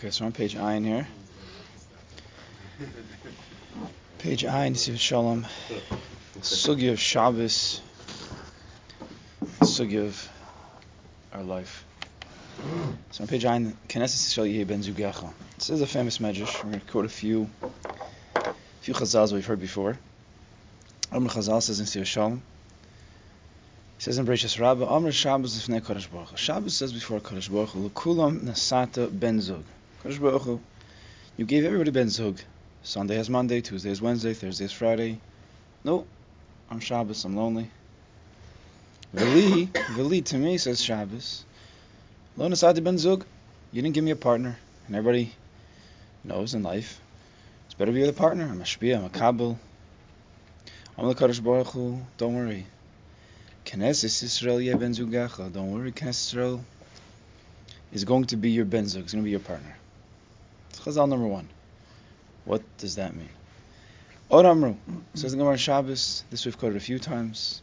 Okay, so on page Ein here. Page Ein, Siv Shalom. Sugi of Shabbos. Sugi of our life. So on page Ein, Knesset Yisrael Yehi Ben Zugecha. This is a famous medrash. We're going to quote a few, a few chazals we've heard before. Amr Chazal says in Siv Shalom. He says in Bereshis Rabbah, Amr Shabbos Lifnei Kodesh Baruch. Shabbos says before Kodesh Baruch Hu, nasata ben zug. You gave everybody ben zug. Sunday has Monday, Tuesday is Wednesday, Thursday is Friday. No, I'm Shabbos, I'm lonely. Veli, Veli to me says Shabbos. Lo nasata ben zug. You didn't give me a partner. And everybody knows in life, it's better to be with a partner. I'm a shpia, I'm a kabul. I'm the Kodesh Baruch Hu. Don't worry. Knesset Yisrael Yeh Ben Zugacha. Don't worry, Knesset Yisrael is going to be your Ben Zug. It's going to be your partner. Chazal number one. What does that mean? Od Amru says the Gemara Shabbos. This we've quoted a few times.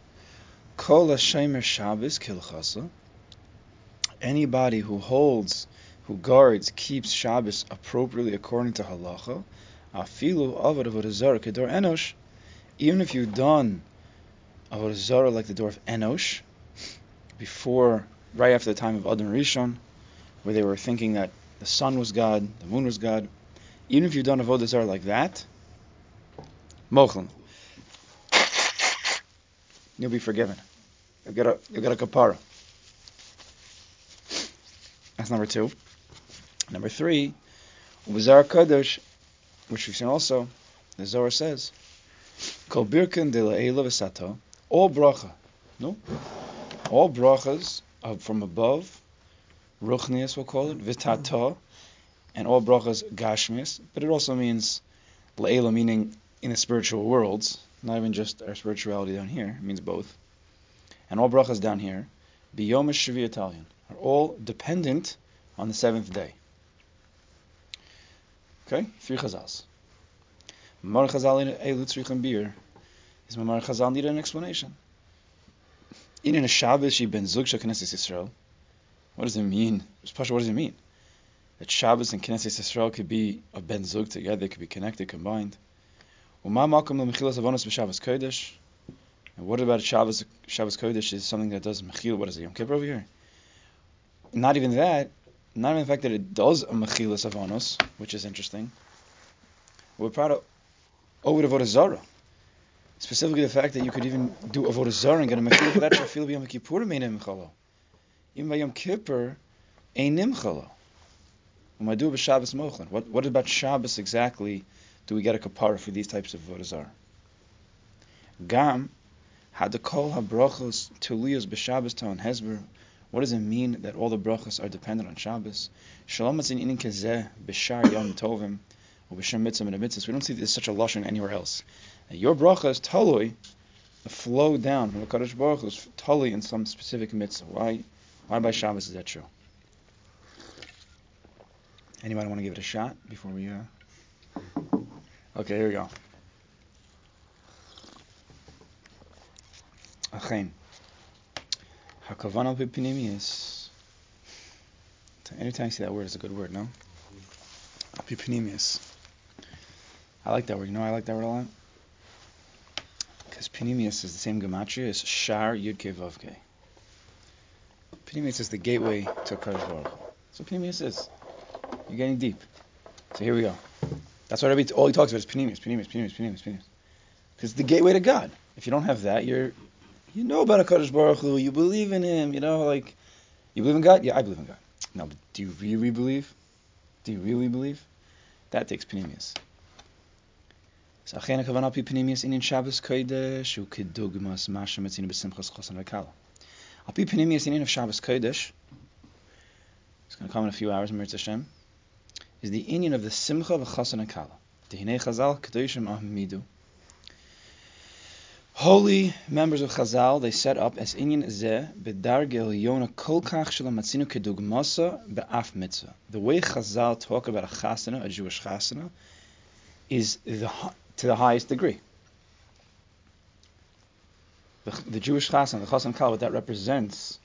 Kol Hashemer Shabbos Kilchasa. Anybody who holds, who guards, keeps Shabbos appropriately according to halacha, afilu avad avodah kedor enosh. Even if you've done Avodah Zarah like the door of Enosh, before, right after the time of Adam Rishon, where they were thinking that the sun was God, the moon was God. Even if you've done Avodah Zarah like that, Mochlim, you'll be forgiven. You'll get a, you'll get a kapara. That's number two. Number three, Uzar Kadosh, which we've seen also, the Zohar says, Kol birkin de v'sato, all bracha, no? All brachas from above, ruchnias we'll call it, vitata, and all brachas gashmias, but it also means la'ela, meaning in the spiritual worlds, not even just our spirituality down here, it means both. And all brachas down here, biyom Italian, are all dependent on the seventh day. Okay, three chazals. Mar chazal elu tzrichem bir is Mamar Chazal needed an explanation. In a Shabbos she ben zug Knesset Yisrael. What does it mean? Pasha, what does it mean? That Shabbos and Knesset Yisrael could be a ben zug together, they could be connected, combined. And what about Shabbos? Shabbos Kodesh is something that does mechil. What is it? Yom Kippur over here. Not even that. Not even the fact that it does a mechilas avonos, which is interesting. We're proud of over the Avodah Specifically, the fact that you could even do avodah zarah and get a mechila for that shafil b'yom kippur meinim chalo. Even by Yom Kippur, einim chalo. What what about Shabbos exactly? Do we get a kapara for these types of avodah zarah? Gam had the kol habrachos tuliyos b'Shabbos ton hezber. What does it mean that all the brachos are dependent on Shabbos? Shalom atzin inin kezeh b'shar yom tovim or b'shem mitzvah and mitzvah. We don't see this such a lashon anywhere else. Your bracha is talui, a flow down from the Kadosh Baruch is in some specific mitzvah. Why? Why by Shabbos is that true? Anybody want to give it a shot before we? Uh... Okay, here we go. Achen. Hakavan al pipinimius. Anytime you see that word, it's a good word, no? Pipinimius. I like that word. You know, I like that word a lot because Panemius is the same gematria as Shar Yudke Vavke. Pneumius is the gateway to Kodesh Baruch. So Pneumius is. You're getting deep. So here we go. That's what all he talks about is Pneumius, Pneumius, Pneumius, Pneumius, Pneumius. Because the gateway to God. If you don't have that, you're you know about Hakadosh Baruch Hu, you believe in Him, you know, like you believe in God. Yeah, I believe in God. No, but do you really believe? Do you really believe? That takes Pneumius. So Achena kavanapi Pneumius inin Shabbos Kodesh Ukedugmas Mashemetzinu besimchas Chosan V'Kala. I'll be Panimius Indian of Shabbos Kodesh. It's going to come in a few hours, Mirz Hashem. Is the Indian of the Simcha of Chasan Akala. Tehinei Chazal Kedoshim Ahmidu. Holy members of Chazal, they set up as Inyan Zeh bedargel yona kolkach shalamatzinu kedugmasa be'af mitzvah. The way Chazal talk about a chasana, a Jewish chasana, is the, to the highest degree. The, the Jewish chassan, the chassan kal, what that represents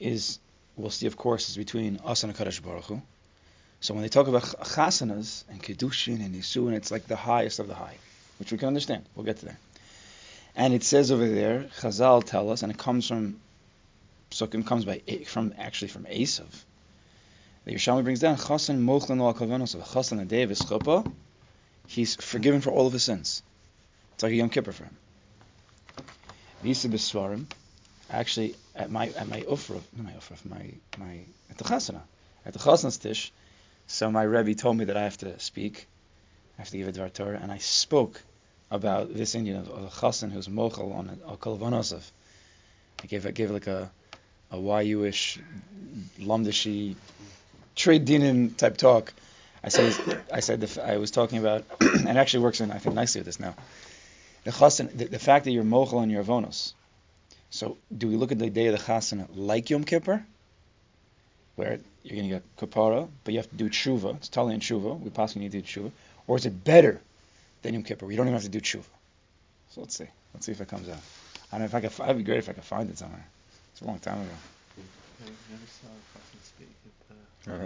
is, we'll see, of course, is between us and Hakadosh Baruch Hu. So when they talk about chasanas and kedushin and nisuin, it's like the highest of the high, which we can understand. We'll get to that. And it says over there, Chazal tell us, and it comes from Sukkim comes by from actually from Esav. The Yerushalmi brings down chasan mochlin al kavanos of chasan the day of his. He's forgiven for all of his sins. It's like a Yom Kippur for him. Visa b'svarim, actually at my at my ufra, not my ufra, my my at the chasana, at the chasana tish. So my rebbe told me that I have to speak, I have to give a dvar Torah, and I spoke about this Indian of, of a chasan who's mochel on a kalvanosov. I gave I gave like a a YU-ish, lamdishi, trade dinim type talk. I said I said the, I was talking about, and actually works in I think nicely with this now. The chasen, the, the fact that you're mochel on your avonos. So do we look at the day of the chasen like Yom Kippur, where you're going to get kapara, but you have to do tshuva. It's tali and tshuva. We possibly need to do tshuva, or is it better than Yom Kippur? We don't even have to do tshuva. So let's see. Let's see if it comes out. I don't know if I could. It'd be great if I could find it somewhere. It's a long time ago.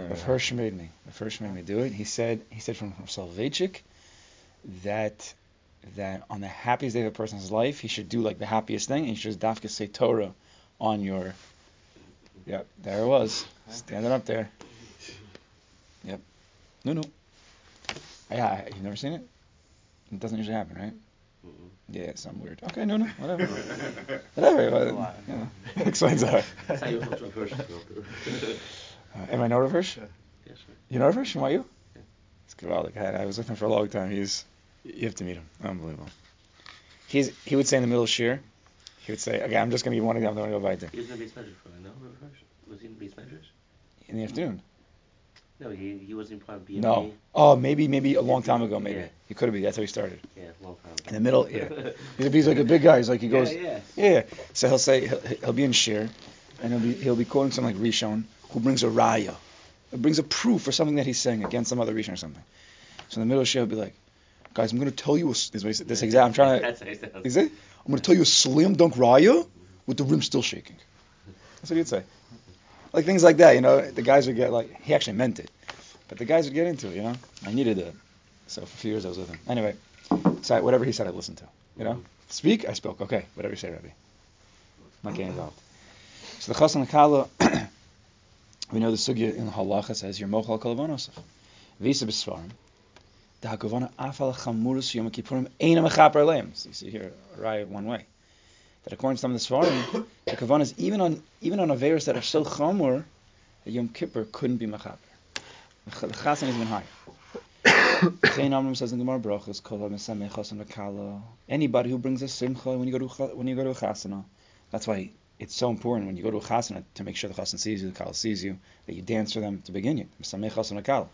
The first made me. The first made me do it. He said. He said from, from Soloveitchik that that on the happiest day of a person's life, he should do like the happiest thing, and he should dafka say Torah on your. Yep, there it was, standing up there. Yep. No, no. Yeah, you've never seen it. It doesn't usually happen, right? Mm-mm. Yeah, it's some weird. Okay, no, no, whatever. whatever. But, you know, explains that. uh, am I not Rav Hirsch? Yes, sir. You know Rav Hirsch? Why you? Yeah. It's geweldig. I, I was with him for a long time. He's, you have to meet him. Unbelievable. He's, he would say in the middle of Shir, he would say, okay, I'm just going to give one example, I'm going to go by He was in the base measures for know Was he in the base measures? In the afternoon. No, he he wasn't part of BMA. No. Oh, maybe, maybe a long time ago, maybe. Yeah. He could have been. That's how he started. Yeah, a long time ago. In the middle, yeah. He's, he's like a big guy. He's like, he goes, Yeah, Yeah. yeah. So he'll say he'll, he'll be in shir, and he'll be he'll be quoting something like Rishon, who brings a raya, it brings a proof for something that he's saying against some other Rishon or something. So in the middle of shir, he'll be like, guys, I'm going to tell you a, this, is what he this exact. I'm trying to. That's how he sounds. Is it? I'm going to tell you a slam dunk raya with the rim still shaking. That's what he'd say. Like things like that, you know. The guys would get like he actually meant it, but the guys would get into it, you know. I needed it, so for a few years I was with him. Anyway, so I, whatever he said, I listened to. You know, speak, I spoke. Okay, whatever you say, Rabbi. Not getting involved. So the Chassan Kala, we know the sugya in the halacha says you're mochal kalavonosov. Visa b'sfarim. The hakavana afal chamurus yom kippurim eina mechaper leim. So you see here raya one way. That according to some of the svarim, the kavanah is even on even on averis that are so chamur that Yom Kippur couldn't be mechaper. The ch- the chasen is even higher. Chayin Amram says in Gemara Brachos, Kol HaMesamech Chasen V'Kala. Anybody who brings a simcha when you go to when you go to a chasana, that's why it's so important when you go to a chasana to make sure the chasen sees you, the kala sees you, that you dance for them to begin you. Mesamech Chasen V'Kala.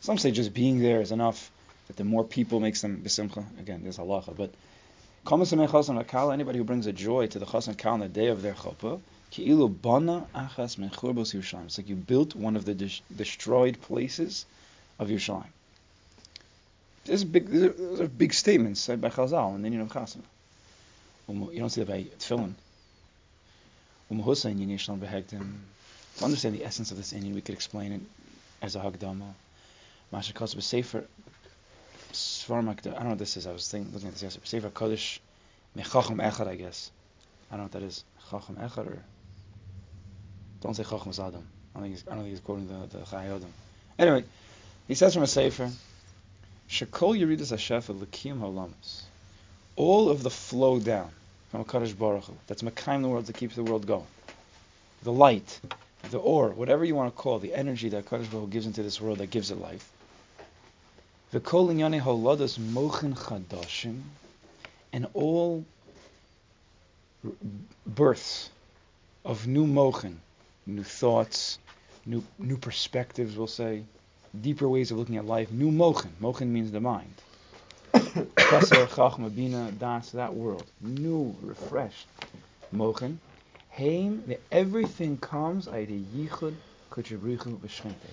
Some say just being there is enough. That the more people makes them besimcha. Again, there's halacha, but Anybody who brings a joy to the chasen kala on the day of their chuppah, Ki'ilu bana achas min churbos Yerushalayim. It's like you built one of the dis- destroyed places of Yerushalayim. These are big, these are, big statements said by Chazal in the Indian of Chasana. Um, You don't see that by Tefillin. Um. To understand the essence of this Indian, we could explain it as a Hagdama. Masha Kosov Sefer I don't know what this is. I was thinking, looking at this yesterday. Sefer Kodesh Mechacham Echad, I guess. I don't know what that is. Chacham Echad or don't say Chacham Zadam. I don't think he's, I don't think he's quoting the the Chai Adam. Anyway, he says from a Sefer. Shekol Yeridas Hashefa L'Kiyam Holamas. All of the flow down from a Kaddish Baruch Hu, that's Mekayim the world that keeps the world going. The light, the ore, whatever you want to call the energy that Kaddish Baruch Hu gives into this world that gives it life. The Kol Inyane Holadas Mochin Chadashim, and all births of new mochin, new thoughts, new new perspectives, we'll say, deeper ways of looking at life. New mochin. Mochin means the mind. Das, that world. New, refreshed mochin. Haim, that everything comes yichud.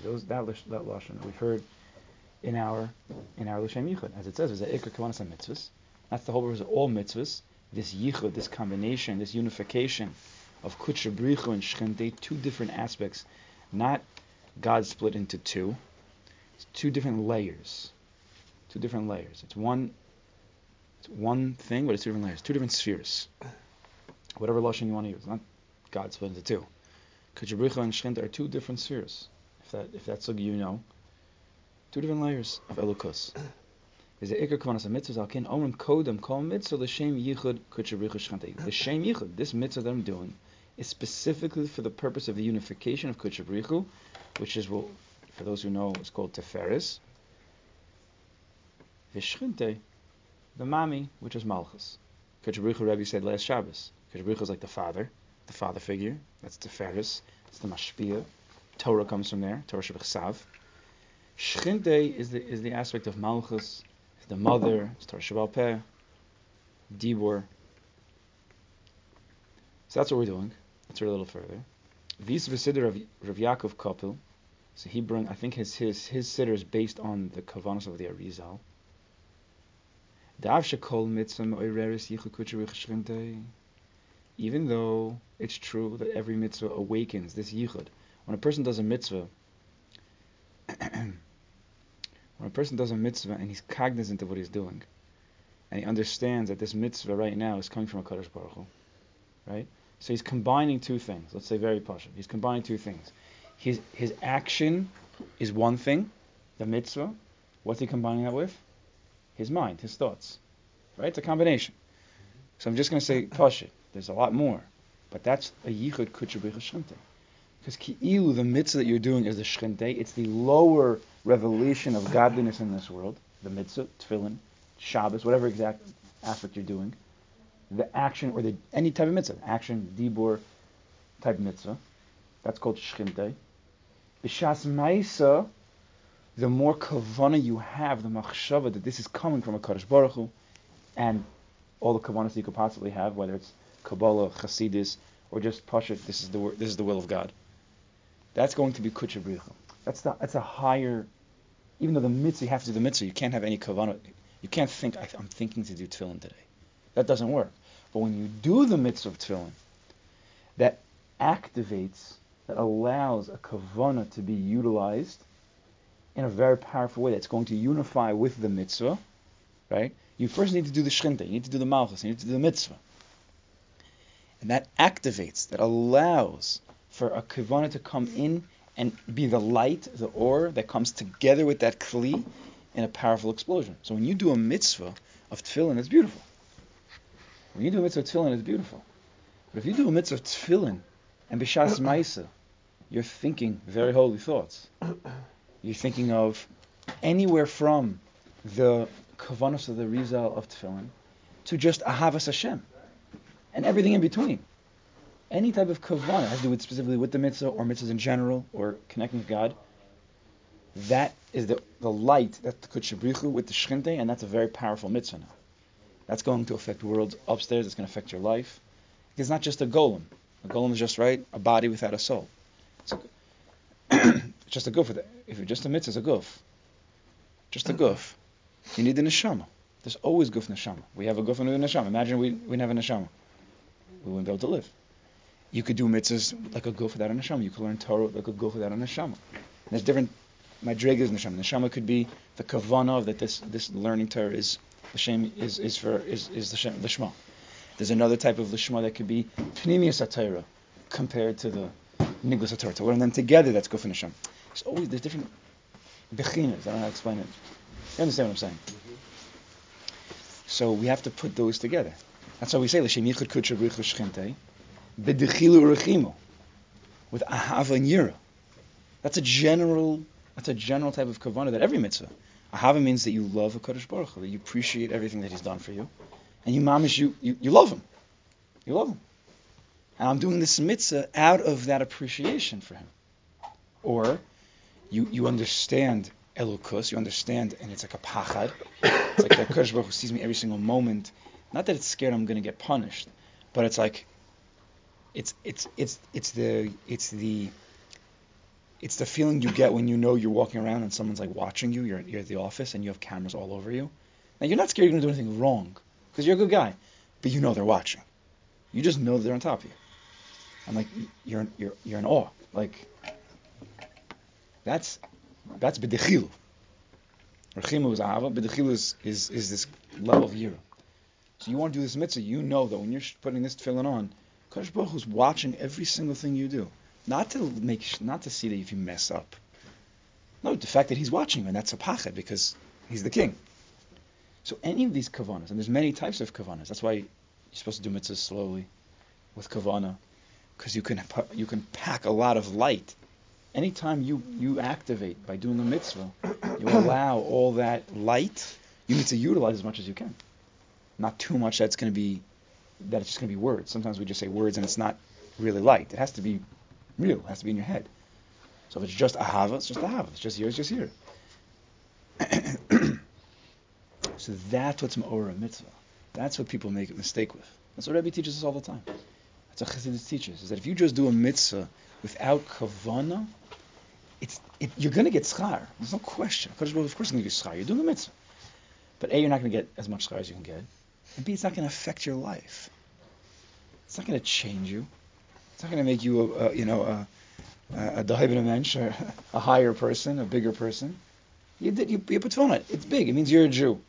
Those that that lashon that we've heard in our in our l'shem yichud, as it says, is ikar kavanas mitzvahs. That's the whole purpose of all mitzvahs. This yichud, this combination, this unification of kuchabrichu and shchente, two different aspects, not God split into two, It's two different layers. Two different layers. It's one. It's one thing, but it's two different layers. Two different spheres. Whatever lashon you want to use. Not God split into two. Kuchabricha and Shchinta are two different spheres. If that if that's something you know. Two different layers of Elokus. Is the Iker Kvanas mitzvahs alkin omrim kodem kol mitzvah l'shem yichud kuchabricha Shchinta. The yichud, this mitzvah that I'm doing, is specifically for the purpose of the unification of kuchabrichu, which is well, for those who know, it's called Teferis. Vishchinte, the Mami, which is Malchus. Kuchabrichu Rebbe said last Shabbos. Kuchabrichu is like the father, the father figure. That's Teferis. It's the Mashpia. Torah comes from there. Torah Shabbat Shchinte is the is the aspect of Malchus, the mother. It's Torah Peh, Dibor. So that's what we're doing. Let's read a little further. Vis v'sidr of Rav Yaakov Kopil. So he bring, I think his his his siddur is based on the kavanas of the Arizal. Even though it's true that every mitzvah awakens this yichud. When a person does a mitzvah, when a person does a mitzvah and he's cognizant of what he's doing, and he understands that this mitzvah right now is coming from a Kadosh Baruch Hu, right? So he's combining two things. Let's say very partial. He's combining two things. His his action is one thing, the mitzvah. What's he combining that with? His mind, his thoughts. Right? It's a combination. So I'm just going to say pashit. There's a lot more, but that's a yichud kuchabricha shchinte. Because ki'ilu, the mitzvah that you're doing is the shchinte. It's the lower revelation of godliness in this world. The mitzvah, tefillin, Shabbos, whatever exact aspect you're doing the action or the any type of mitzvah, action, dibur type mitzvah. That's called shchinte. B'shas ma'isa, the more kavana you have, the machshava that this is coming from a Kadosh Baruch Hu, and all the kavanas you could possibly have, whether it's Kabbalah, Chasidis, or just Pashat, this is the this is the will of God. That's going to be kuchabricha. That's the, that's a higher, even though the mitzvah you have to do the mitzvah, you can't have any kavana. You can't think I'm thinking to do tefillin today. That doesn't work. But when you do the mitzvah of tefillin, that activates, that allows a kavana to be utilized in a very powerful way that's going to unify with the mitzvah, right? You first need to do the shchinte, you need to do the malchus, you need to do the mitzvah. And that activates, that allows for a kavana to come in and be the light, the or that comes together with that kli in a powerful explosion. So when you do a mitzvah of tefillin, it's beautiful. When you do a mitzvah of tefillin, it's beautiful. But if you do a mitzvah of tefillin and b'shas ma'isa, you're thinking very holy thoughts. You're thinking of anywhere from the kavanos of the rizal of tefillin to just ahavas Hashem and everything in between. Any type of kavanah has to do with specifically with the mitzvah or mitzvahs in general or connecting with God. That is the, the light, that's the kutshabrichu with the shchinte, and that's a very powerful mitzvah now. That's going to affect worlds upstairs. It's going to affect your life. It's not just a golem. A golem is just right, a body without a soul. It's, a, it's just a goof. If you're just a mitzvah, it's a goof. Just a goof. You need the neshama. There's always goof neshama. We have a goof and a neshama. Imagine we, we didn't have a neshama. We wouldn't be able to live. You could do mitzvahs like a goof without a neshama. You could learn Torah like a goof without a neshama. And there's different madrigas in neshama. Neshama could be the kavana that this this learning Torah is the L'shem is, is for is, is the lishma. There's another type of lishma that could be pnimius atayra compared to the niglas atayra. To learn them together, that's gufin Hashem. There's always there's different bechinas. I don't know how to explain it. You understand what I'm saying? Mm-hmm. So we have to put those together. That's why we say l'shem yichud kutsha b'richu shchinte with ahava and yira. That's a general. That's a general type of kavanah that every mitzvah Ahava means that you love a Kadosh Baruch Hu, that you appreciate everything that He's done for you, and you mamish you, you, you love Him, you love Him. And I'm doing this mitzvah out of that appreciation for Him. Or you you understand Elokus, you understand, and it's like a pachad. It's like that Kadosh Baruch Hu sees me every single moment. Not that it's scared I'm going to get punished, but it's like it's it's it's it's the it's the it's the feeling you get when you know you're walking around and someone's like watching you. You're, you're at the office and you have cameras all over you. Now you're not scared you're gonna do anything wrong because you're a good guy, but you know they're watching. You just know they're on top of you. And like you're you're you're in awe. Like that's that's b'dechil. Rechimu is ahava, but is, is is this level of yira. So you want to do this mitzvah, you know that when you're putting this tefillin on, Kadosh Baruch Hu's watching every single thing you do, not to make, not to see that if you mess up. No, the fact that He's watching, and that's a pachad because He's the King. So any of these kavanas, and there's many types of kavanas. That's why you're supposed to do mitzvahs slowly, with kavana, because you can you can pack a lot of light anytime you, you activate by doing a mitzvah, you allow all that light, you need to utilize as much as you can. Not too much that's going to be, that it's just going to be words. Sometimes we just say words and it's not really light. It has to be real. It has to be in your head. So if it's just ahava, it's just ahava. It's just here, it's just here. so that's what's ma'ora mitzvah. That's what people make a mistake with. That's what Rebbe teaches us all the time. That's what Chassidus teaches, is that if you just do a mitzvah without kavana, it's it, you're going to get schar. There's no question. Of course, you're going to get schar. You're doing the mitzvah. But A, you're not going to get as much schar as you can get. And B, it's not going to affect your life. It's not going to change you. It's not going to make you, a, a you know, a, a mensch, a higher person, a bigger person. You did you, you put on it. It's big. It means you're a Jew.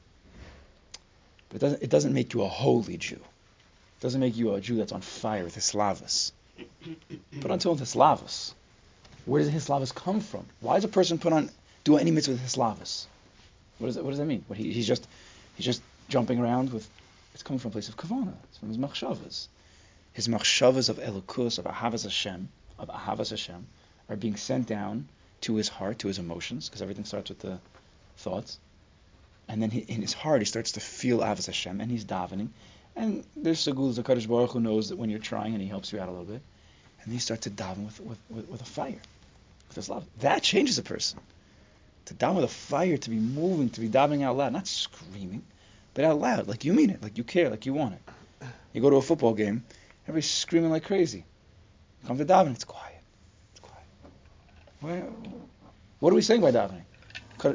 But it doesn't, it doesn't make you a holy Jew. It doesn't make you a Jew that's on fire with Hislavus. Put on tefillin with Hislavus. Where does Hislavus come from? Why does a person put on do any mitzvah with Hislavus? What does that, what does that mean? What he, he's just he's just jumping around with. It's coming from a place of kavana. It's from his machshavas. His machshavas of elokus of ahavas Hashem of ahavas Hashem are being sent down to his heart, to his emotions, because everything starts with the thoughts. And then he, in his heart, he starts to feel ahavas Hashem, and he's davening. And there's Sagul Zakadosh Baruch who knows that when you're trying, and he helps you out a little bit. And then you start to daven with, with, with, with a fire with love. That changes a person. To daven with a fire, to be moving, to be davening out loud, not screaming, but out loud, like you mean it, like you care, like you want it. You go to a football game, everybody's screaming like crazy. Come to davening, it's quiet. It's quiet. What are we saying by davening?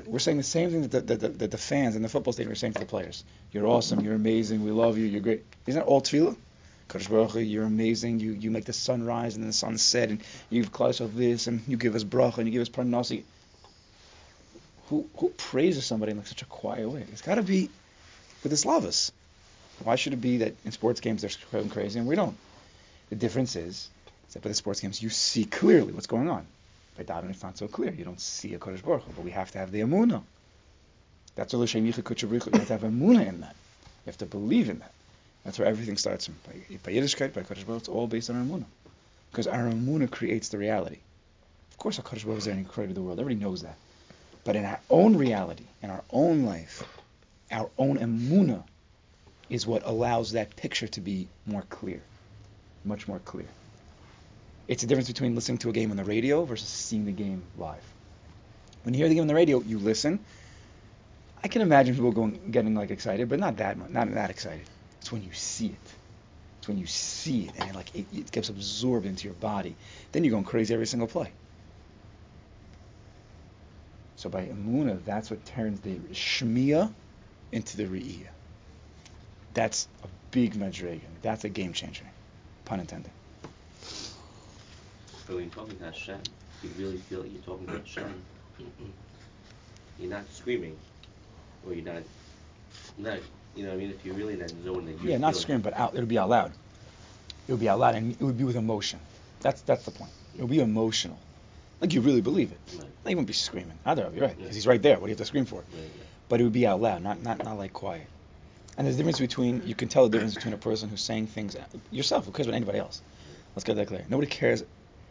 We're saying the same thing that the, that, that the fans in the football stadium are saying to the players. You're awesome, you're amazing, we love you, you're great. Isn't that all tefillah? Baruch you're amazing. You you make the sun rise and the sun set, and you give Klal of this, and you give us bracha, and you give us parnasi. Who who praises somebody in like such a quiet way? It's got to be with the Slavas. Why should it be that in sports games they're going crazy and we don't? The difference is, that by the sports games you see clearly what's going on. By davening it's not so clear. You don't see a Kodesh Baruch Hu, but we have to have the Amunah. That's a L'Shem Yichud You have to have Amunah in that. You have to believe in that. That's where everything starts. By, by Yiddishkeit, by Kodesh Baruch, it's all based on our Amunah. Because our Amunah creates the reality. Of course, HaKadosh Baruch is there and created the world. Everybody knows that. But in our own reality, in our own life, our own Amunah is what allows that picture to be more clear. Much more clear. It's the difference between listening to a game on the radio versus seeing the game live. When you hear the game on the radio, you listen. I can imagine people going getting like excited, but not that much, not that excited. It's when you see it. It's when you see it and like it, it gets absorbed into your body. Then you're going crazy every single play. So by Amuna, that's what turns the Shmiya into the Re'iyah. That's a big Madregan. That's a game changer. Pun intended. But when you're talking to Hashem, you really feel like you're talking to Hashem. you're not screaming, or you're not, not you know what I mean? If you're really in that zone that you Yeah, not scream, but out. It'll be out loud. It'll be out loud, and it would be with emotion. That's that's the point. It'll be emotional, like you really believe it. Right. You won't be screaming. Either of you, right? Because he's right there. What do you have to scream for? But it would be out loud, not not not like quiet. And there's a difference between you can tell the difference between a person who's saying things yourself. Who cares about anybody else? Let's get that clear. Nobody cares.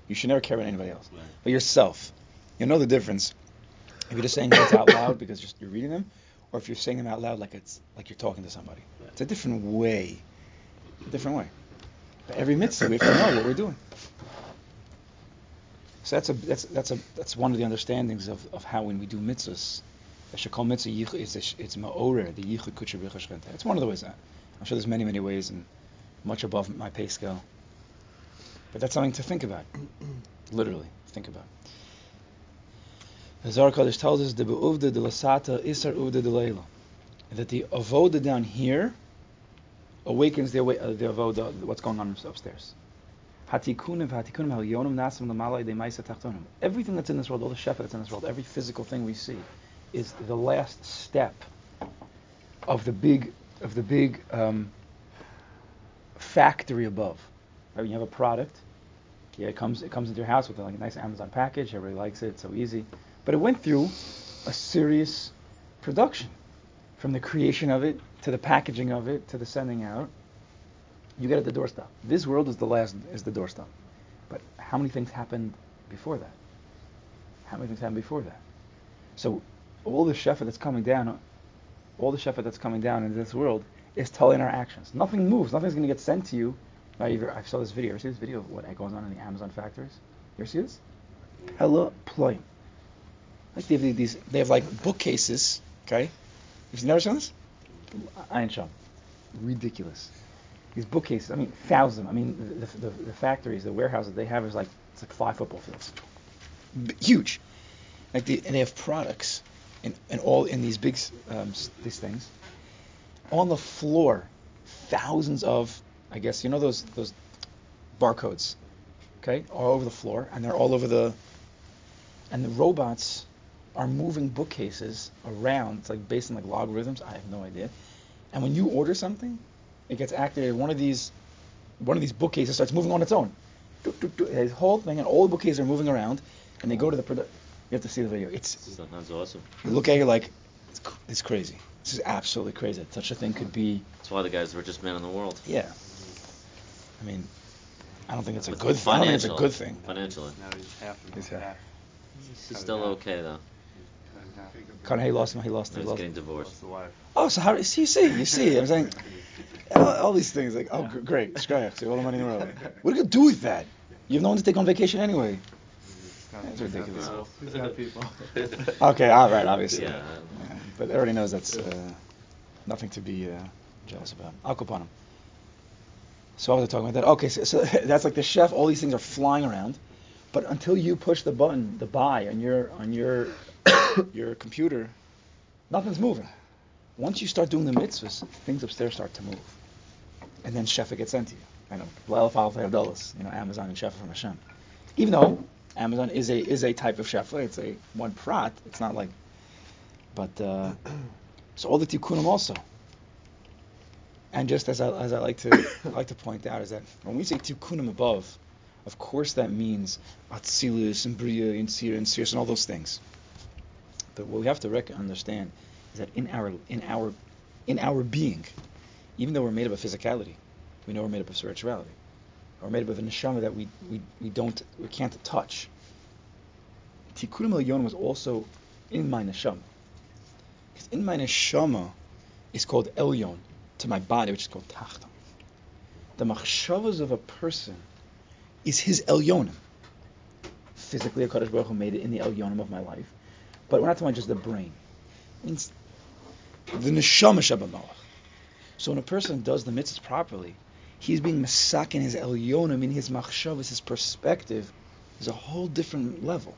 You should never care about anybody else. Right. But yourself, you know the difference. If you're just saying things out loud because just you're reading them, or if you're saying them out loud like it's like you're talking to somebody. Right. It's a different way. A different way. But every mitzvah, we have to know what we're doing. So that's a that's that's a that's one of the understandings of, of how when we do mitzvahs, the shekol mitzvah is it's ma'orer the yichud kutsher b'chashchenta. It's one of the ways. That. I'm sure there's many many ways and much above my pay scale. But that's something to think about. Literally, think about. The Zohar Kodesh tells us the be'uvda de lasata isar uvda de that the avoda down here awakens the, uh, the avoda, what's going on upstairs. Everything that's in this world, all the shefa that's in this world, every physical thing we see, is the last step of the big of the big um, factory above. Right? When you have a product, yeah, it comes it comes into your house with like a nice Amazon package. Everybody likes it. It's so easy. But it went through a serious production, from the creation of it to the packaging of it to the sending out. You get at the doorstep. This world is the last is the doorstep. But how many things happened before that? How many things happened before that? So all the shefa that's coming down, all the shefa that's coming down into this world is telling our actions. Nothing moves. Nothing's going to get sent to you. Ever, I saw this video. You see this video of what goes on in the Amazon factories? You ever see this? Hella ploy. Like they have these, they have like bookcases. Okay, you've never seen this? Ein Sham. Ridiculous. These bookcases. I mean, thousands. I mean, the, the, the factories, the warehouses they have is like it's like five football fields. Huge. Like they, and they have products and, and all in these big um, these things on the floor thousands of i guess you know those those barcodes okay all over the floor and they're all over the and the robots are moving bookcases around it's like based on like logarithms i have no idea and when you order something it gets activated one of these one of these bookcases starts moving on its own this whole thing and all the bookcases are moving around and they go to the product you have to see the video. It's sounds awesome. You look at it like it's, it's crazy. This is absolutely crazy. That such a thing could be. That's why the guy's the richest man in the world. Yeah. I mean, I don't think it's a good thing. I don't think it's a good thing. Financially. Now he's half and He's half. half. He's still okay though. Cut in. Kind of, he lost him. He lost. He He's lost. getting divorced. Lost. Oh, so how? See, you see, you see. I'm saying all, all these things like, oh, gr- great, Skryak, see all the money in the world. What are you gonna do with that? You have no one to take on vacation anyway. That's ridiculous. people. He's got people. Okay, all right, obviously. Yeah. Yeah, But everybody knows that's uh, nothing to be uh, jealous about. I'll upon him. So I was talking about that. Okay, so, so that's like the chef. All these things are flying around, but until you push the button, the buy on your on your your computer, nothing's moving. Once you start doing the mitzvahs, things upstairs start to move, and then shefa gets sent to you. Dollars, you know, Amazon and shefa from Hashem. Even though Amazon is a is a type of shefa, it's a one prat. It's not like, but uh, so all the tikkunim also. And just as I, as I like to I like to point out is that when we say tikkunim above, of course that means atzilus and bria and sira and sirius and all those things. But what we have to rec- understand is that in our in our in our being, even though we're made up of physicality, we know we're made up of spirituality. We're made up of a neshama that we, we, we don't we can't touch. Tikkunim elyon was also in my neshama. Because in my neshama is called elyon to my body, which is called tachton. The machshavas of a person is his elyonim. Physically, a Kaddish Baruch Hu made it in the elyonim of my life. But we're not talking about just the brain. It means the neshama shabamalach. So when a person does the mitzvahs properly, he's being masak in his elyonim, in his machshavas, his perspective, is a whole different level.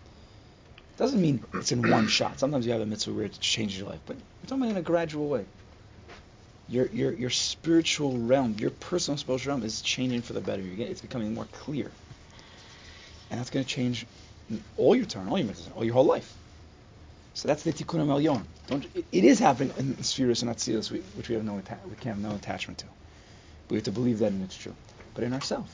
It Doesn't mean it's in one shot. Sometimes you have a mitzvah where it changes your life, but we're talking about in a gradual way. Your your your spiritual realm, your personal spiritual realm is changing for the better. Getting, it's becoming more clear, and that's going to change all your turn, all your mitzvahs, all your whole life. So that's the tikkun elyon. Don't it, it is happening in spheres and atzilus, which we have no atta- we can have no attachment to. We have to believe that and it's true. But in ourselves,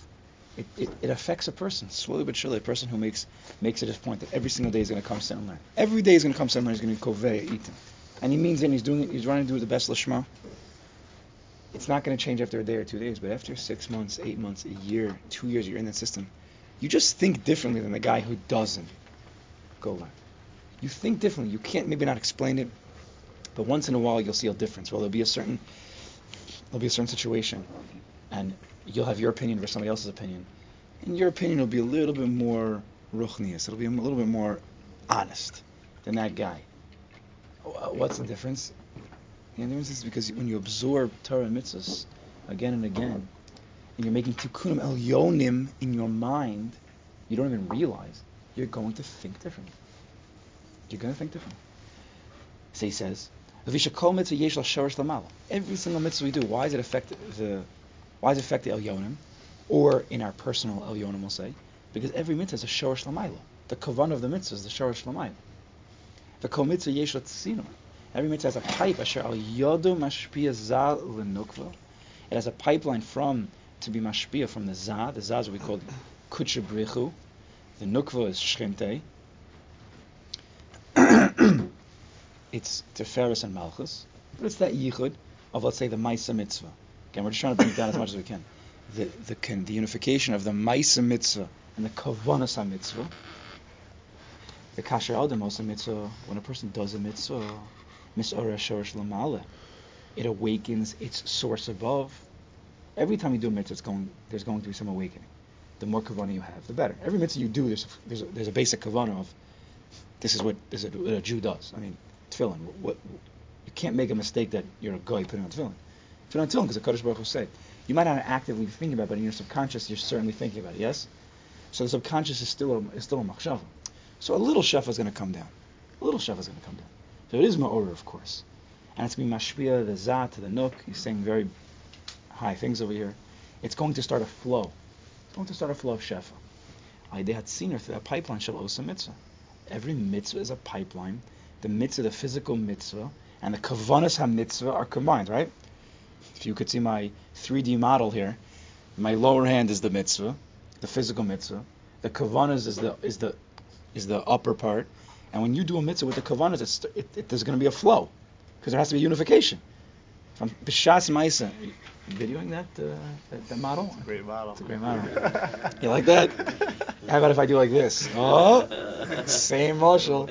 it, it, it affects a person slowly but surely. A person who makes makes it his point that every single day is going to come sit and learn. Every day is going to come sit and learn. He's going to kovei eat him, and he means it. He's doing it. He's trying to do the best lishma. It's not going to change after a day or two days, but after six months, eight months, a year, two years, you're in that system. You just think differently than the guy who doesn't go learn. You think differently. You can't maybe not explain it, but once in a while you'll see a difference. Well, there'll be a certain there'll be a certain situation, and you'll have your opinion versus somebody else's opinion, and your opinion will be a little bit more ruchnius. It'll be a little bit more honest than that guy. What's the difference? The difference is because when you absorb Torah and mitzvahs again and again, and you're making tikkunim elyonim in your mind, you don't even realize you're going to think differently. You're going to think differently. So he says. Every single mitzvah we do, why does it affect the, why does it affect the elyonim, or in our personal elyonim, we'll say, because every mitzvah is a shorish lamayla. The kavan of the mitzvah is the shorish lamayla. The kol mitzvah yesh tzino. Every mitzvah has a pipe. Asher al yodu mashpia za lenukva. It has a pipeline from to be mashpia from the za. The za is what we call kutsha brichu. The nukva is shchinte. It's Tiferes and Malchus, but it's that yichud of let's say the Maisa mitzvah. Again, we're just trying to bring it down as much as we can. The the, the unification of the Maisa mitzvah and the Kavanas mitzvah. The Kasher Adam mitzvah. When a person does a mitzvah, Misora Shorish Lamale, it awakens its source above. Every time you do a mitzvah, going, there's going to be some awakening. The more kavana you have, the better. Every mitzvah you do, there's a, there's a, there's a basic kavana of this is what this is what a Jew does. I mean, tefillin. What you can't make a mistake that you're a guy putting on tefillin. Put on tefillin because the Kaddish Baruch Hu said. You might not actively be thinking about it, but in your subconscious, you're certainly thinking about it. Yes. So the subconscious is still a, is still a machshava. So a little shefa is going to come down. A little shefa is going to come down. So it is ma'orah, of course, and it's going to be mashpia the zat to the nook. He's saying very high things over here. It's going to start a flow. It's going to start a flow of shefa. had seen her through that pipeline shall mitzvah. Every mitzvah is a pipeline. The mitzvah, the physical mitzvah, and the kavanas ha-mitzvah are combined, right? If you could see my 3D model here, my lower hand is the mitzvah, the physical mitzvah. The kavanas is the is the is the upper part, and when you do a mitzvah with the kavanas, it's, it, it, there's going to be a flow, because there has to be unification. From b'shas ma'isa, videoing that, uh, that that model. It's a great model. It's a great model. you like that? How about if I do like this? Oh, same moshel.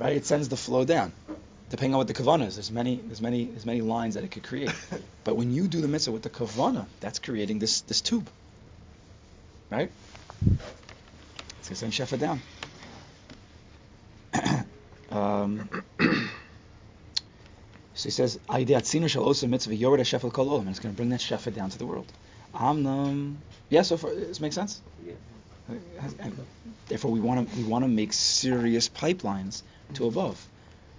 Right? It sends the flow down. Depending on what the kavana is, there's many, there's many, there's many lines that it could create. But when you do the mitzvah with the kavana, that's creating this this tube. Right? It's gonna send shefa down. um, so he says, "Aideatzinu shall also mitzvah yored shefa kol olam," and it's going to bring that shefa down to the world. Amnam. Yeah, so far this makes sense. Yeah. Therefore, we want to we want to make serious pipelines to above.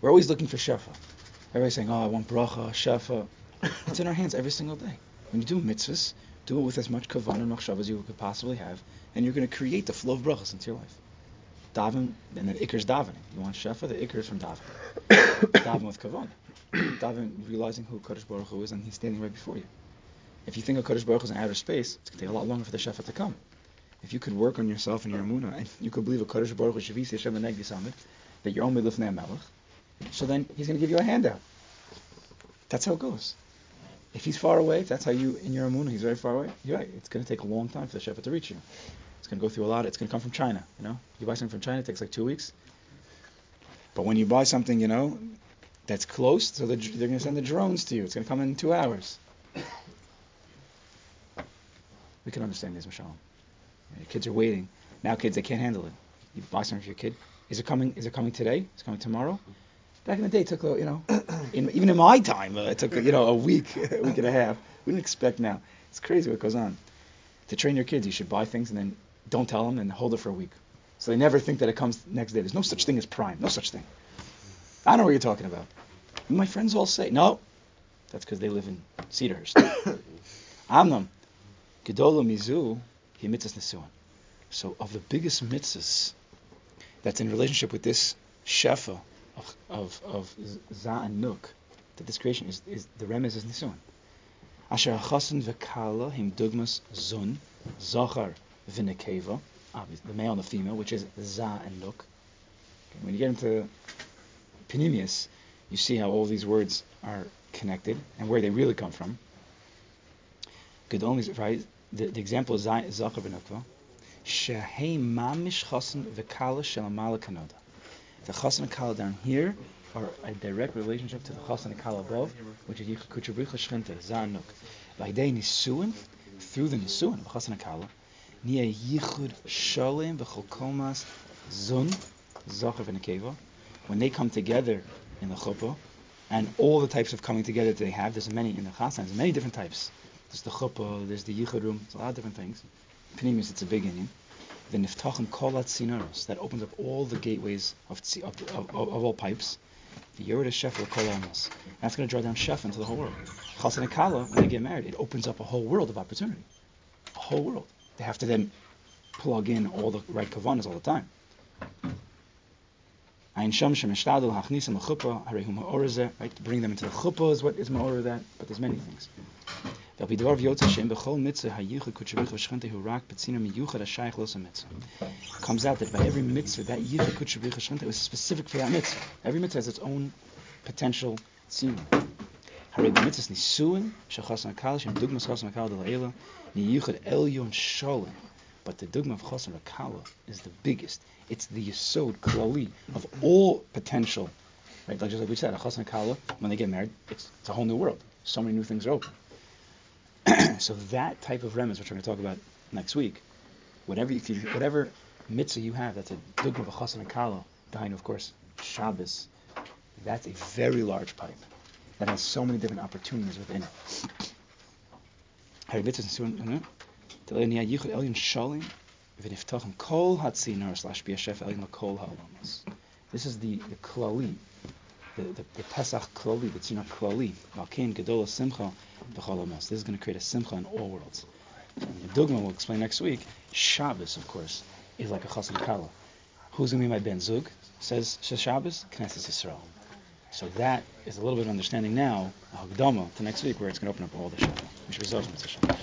We're always looking for shefa. Everybody's saying, "Oh, I want bracha, shefa." It's in our hands every single day. When you do mitzvahs, do it with as much kavanah and machshav as you could possibly have, and you're going to create the flow of brachas into your life. Daven, and then ikr is davening. You want shefa, the ikr is from davening. daven with kavanah. daven realizing who Kadosh Baruch Hu is, and He's standing right before you. If you think of Kadosh Baruch Hu is in outer space, it's going to take a lot longer for the shefa to come. If you could work on yourself and your emunah, and you could believe a Kadosh Baruch Hu Shavisi Hashem Negdi Summit, that you're only lifnei melech, so then He's going to give you a handout. That's how it goes. If He's far away, if that's how you in your emunah, He's very far away. You're right. It's going to take a long time for the shefa to reach you. It's going to go through a lot. It's going to come from China. You know, you buy something from China, it takes like two weeks. But when you buy something, you know, that's close, so the, they're going to send the drones to you. It's going to come in two hours. We can understand this, Michelle. Your kids are waiting. Now kids, they can't handle it. You buy something for your kid. Is it coming? Is it coming today? Is it coming tomorrow? Back in the day, it took, you know, in, even in my time, uh, it took, you know, a week, a week and a half. We didn't expect now. It's crazy what goes on. To train your kids, you should buy things and then don't tell them and hold it for a week. So they never think that it comes next day. There's no such thing as prime. No such thing. I know what you're talking about. My friends all say, no. That's because they live in Cedarhurst. Amnam. Mizu, he mitzvahs. So of the biggest mitzvahs that's in relationship with this shefa of of, of za and nuk, that this creation is, is the remez is nisun. Asher chasen v'kala him dugmas zun, zachar v'nekeva, the male and the female, which is za and nuk. Okay, when you get into Panemius, you see how all these words are connected and where they really come from. Good only right. The, the example is Zachar v'nukva. Kanoda. The chasen and kala down here are a direct relationship to the chasen and kala above, which is yichud kuchabricha shchinte zanuk. V'idei nisuin through the nisuin of chasen and kala, nia yichud shalem v'chol komas zun Zachar v'nekeva. When they come together in the chuppah, and all the types of coming together that they have, there's many in the chasan, there's many different types. There's the chuppah, there's the yichud room, there's a lot of different things. Panimis, it's a big Indian. The niftachim kolat sinaros, that opens up all the gateways of, of, of, of, all pipes. The Yerid Shefel Kol Amos. That's going to draw down Shef into the whole world. Chas and Kala, when they get married, it opens up a whole world of opportunity. A whole world. They have to then plug in all the right kavanas all the time. Ein ma'orazeh, right? To bring them into the chuppah is what is ma'or that, but there's many things. Comes out that by every mitzvah, that yichud kutshavich v'shchente was specific for that mitzvah. Every mitzvah has its own potential tzina. Harei b'mitzvahs nisuin shechas nakal shem dugmas chas nakal de la'ela niyuchad elyon shalom. But the dogma of Chosar Akala is the biggest. It's the Yisod Klali of all potential. Right? Like just like we said, a Chosar Akala, when they get married, it's, it's a whole new world. So many new things are open. So that type of remez, which we're going to talk about next week, whatever you, whatever mitzvah you have, that's a dogma of a Chosar Akala, behind of course Shabbos, that's a very large pipe that has so many different opportunities within it. This is the the klali, the, the, the Pesach klali, the tzinar klali. Malkein gedol simcha b'cholamas. This is going to create a simcha in all worlds. And the will explain next week. Shabbos, of course, is like a chasam kala. Who's going to be my ben zug? Says says Shabbos, Knesset Yisrael. So that is a little bit of understanding now, hagdama to next week, where it's going to open up all the be